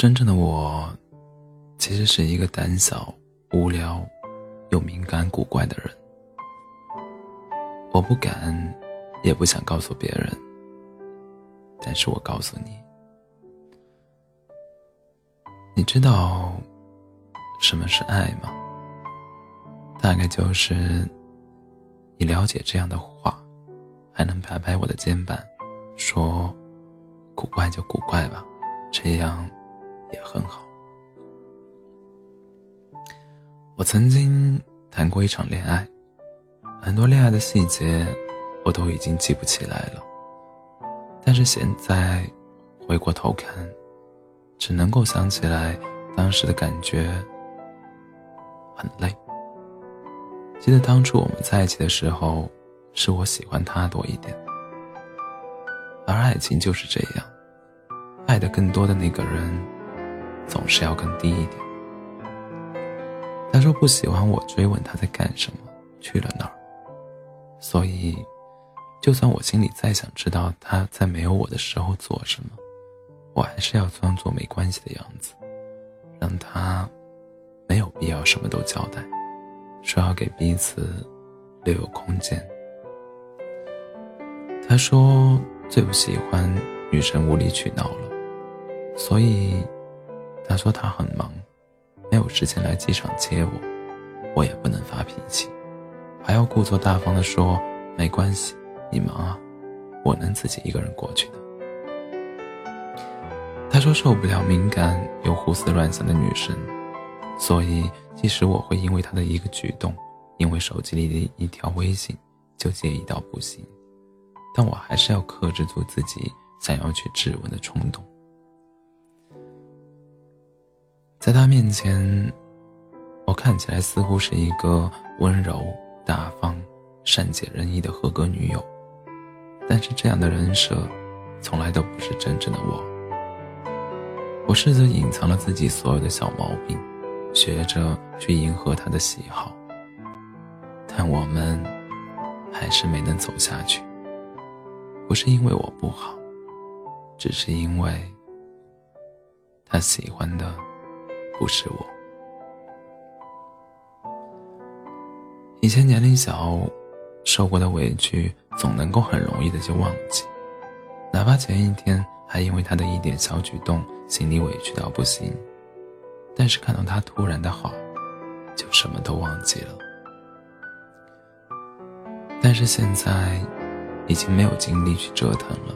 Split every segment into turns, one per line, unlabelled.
真正的我，其实是一个胆小、无聊又敏感古怪的人。我不敢，也不想告诉别人，但是我告诉你，你知道什么是爱吗？大概就是，你了解这样的话，还能拍拍我的肩膀，说：“古怪就古怪吧，这样。”也很好。我曾经谈过一场恋爱，很多恋爱的细节我都已经记不起来了。但是现在回过头看，只能够想起来当时的感觉很累。记得当初我们在一起的时候，是我喜欢他多一点，而爱情就是这样，爱的更多的那个人。总是要更低一点。他说不喜欢我追问他在干什么，去了哪儿。所以，就算我心里再想知道他在没有我的时候做什么，我还是要装作没关系的样子，让他没有必要什么都交代，说要给彼此留有空间。他说最不喜欢女生无理取闹了，所以。他说他很忙，没有时间来机场接我，我也不能发脾气，还要故作大方的说没关系，你忙啊，我能自己一个人过去的。他说受不了敏感又胡思乱想的女生，所以即使我会因为他的一个举动，因为手机里的一条微信就介意到不行，但我还是要克制住自己想要去质问的冲动。在他面前，我看起来似乎是一个温柔、大方、善解人意的合格女友，但是这样的人设，从来都不是真正的我。我试着隐藏了自己所有的小毛病，学着去迎合他的喜好，但我们还是没能走下去。不是因为我不好，只是因为他喜欢的。不是我。以前年龄小，受过的委屈总能够很容易的就忘记，哪怕前一天还因为他的一点小举动心里委屈到不行，但是看到他突然的好，就什么都忘记了。但是现在，已经没有精力去折腾了，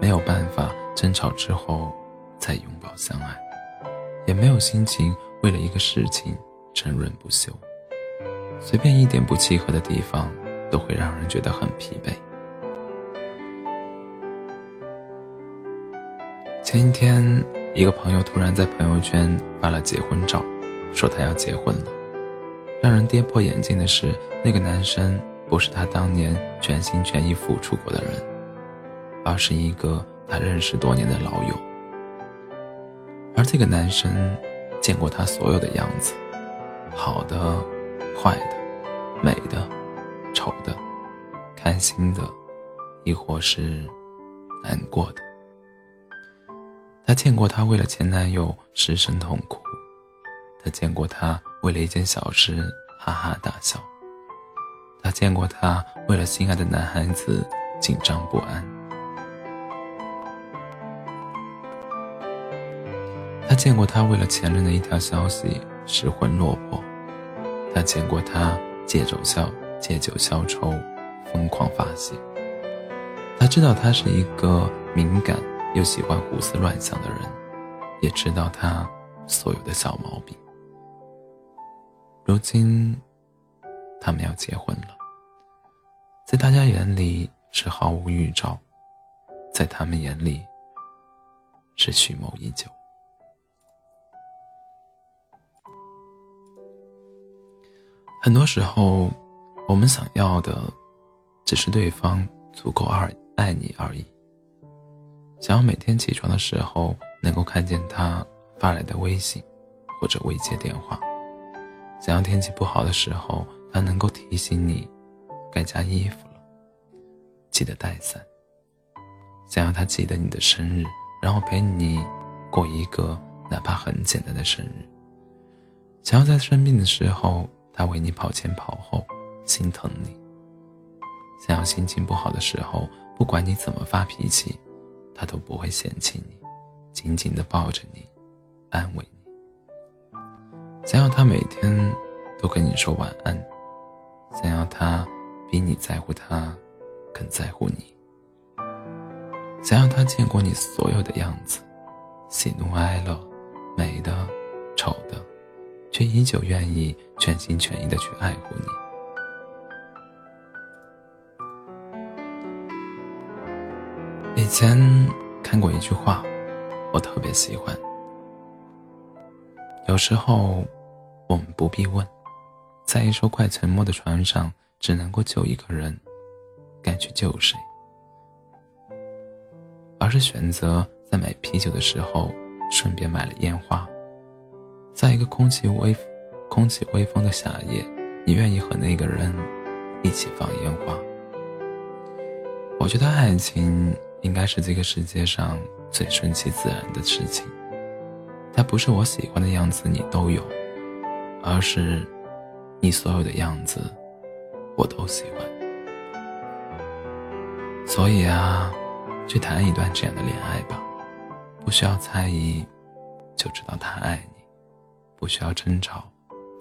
没有办法争吵之后再拥抱相爱。也没有心情为了一个事情争论不休，随便一点不契合的地方都会让人觉得很疲惫。前一天，一个朋友突然在朋友圈发了结婚照，说他要结婚了。让人跌破眼镜的是，那个男生不是他当年全心全意付出过的人，而是一个他认识多年的老友。而这个男生见过她所有的样子，好的、坏的、美的、丑的、开心的，亦或是难过的。他见过她为了前男友失声痛哭，他见过她为了一件小事哈哈大笑，他见过她为了心爱的男孩子紧张不安。见过他为了前任的一条消息失魂落魄，他见过他借酒消借酒消愁，疯狂发泄。他知道他是一个敏感又喜欢胡思乱想的人，也知道他所有的小毛病。如今，他们要结婚了，在大家眼里是毫无预兆，在他们眼里是蓄谋已久。很多时候，我们想要的只是对方足够爱爱你而已。想要每天起床的时候能够看见他发来的微信或者未接电话；想要天气不好的时候他能够提醒你该加衣服了，记得带伞；想要他记得你的生日，然后陪你过一个哪怕很简单的生日。想要在生病的时候，他为你跑前跑后，心疼你；想要心情不好的时候，不管你怎么发脾气，他都不会嫌弃你，紧紧地抱着你，安慰你。想要他每天都跟你说晚安，想要他比你在乎他更在乎你，想要他见过你所有的样子，喜怒哀乐，美的、丑的，却依旧愿意全心全意的去爱护你。以前看过一句话，我特别喜欢。有时候，我们不必问，在一艘快沉没的船上，只能够救一个人，该去救谁？而是选择在买啤酒的时候，顺便买了烟花。在一个空气微、空气微风的夏夜，你愿意和那个人一起放烟花？我觉得爱情应该是这个世界上最顺其自然的事情。它不是我喜欢的样子你都有，而是你所有的样子我都喜欢。所以啊。去谈一段这样的恋爱吧，不需要猜疑，就知道他爱你；不需要争吵，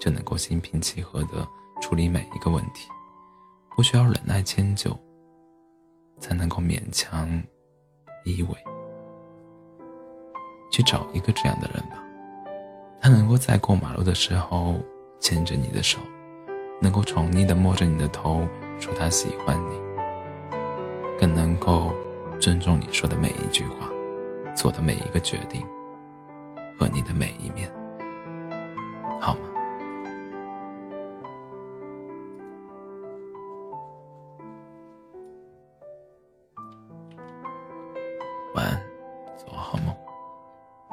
就能够心平气和的处理每一个问题；不需要忍耐迁就，才能够勉强依偎。去找一个这样的人吧，他能够在过马路的时候牵着你的手，能够宠溺的摸着你的头，说他喜欢你，更能够。尊重你说的每一句话，做的每一个决定，和你的每一面，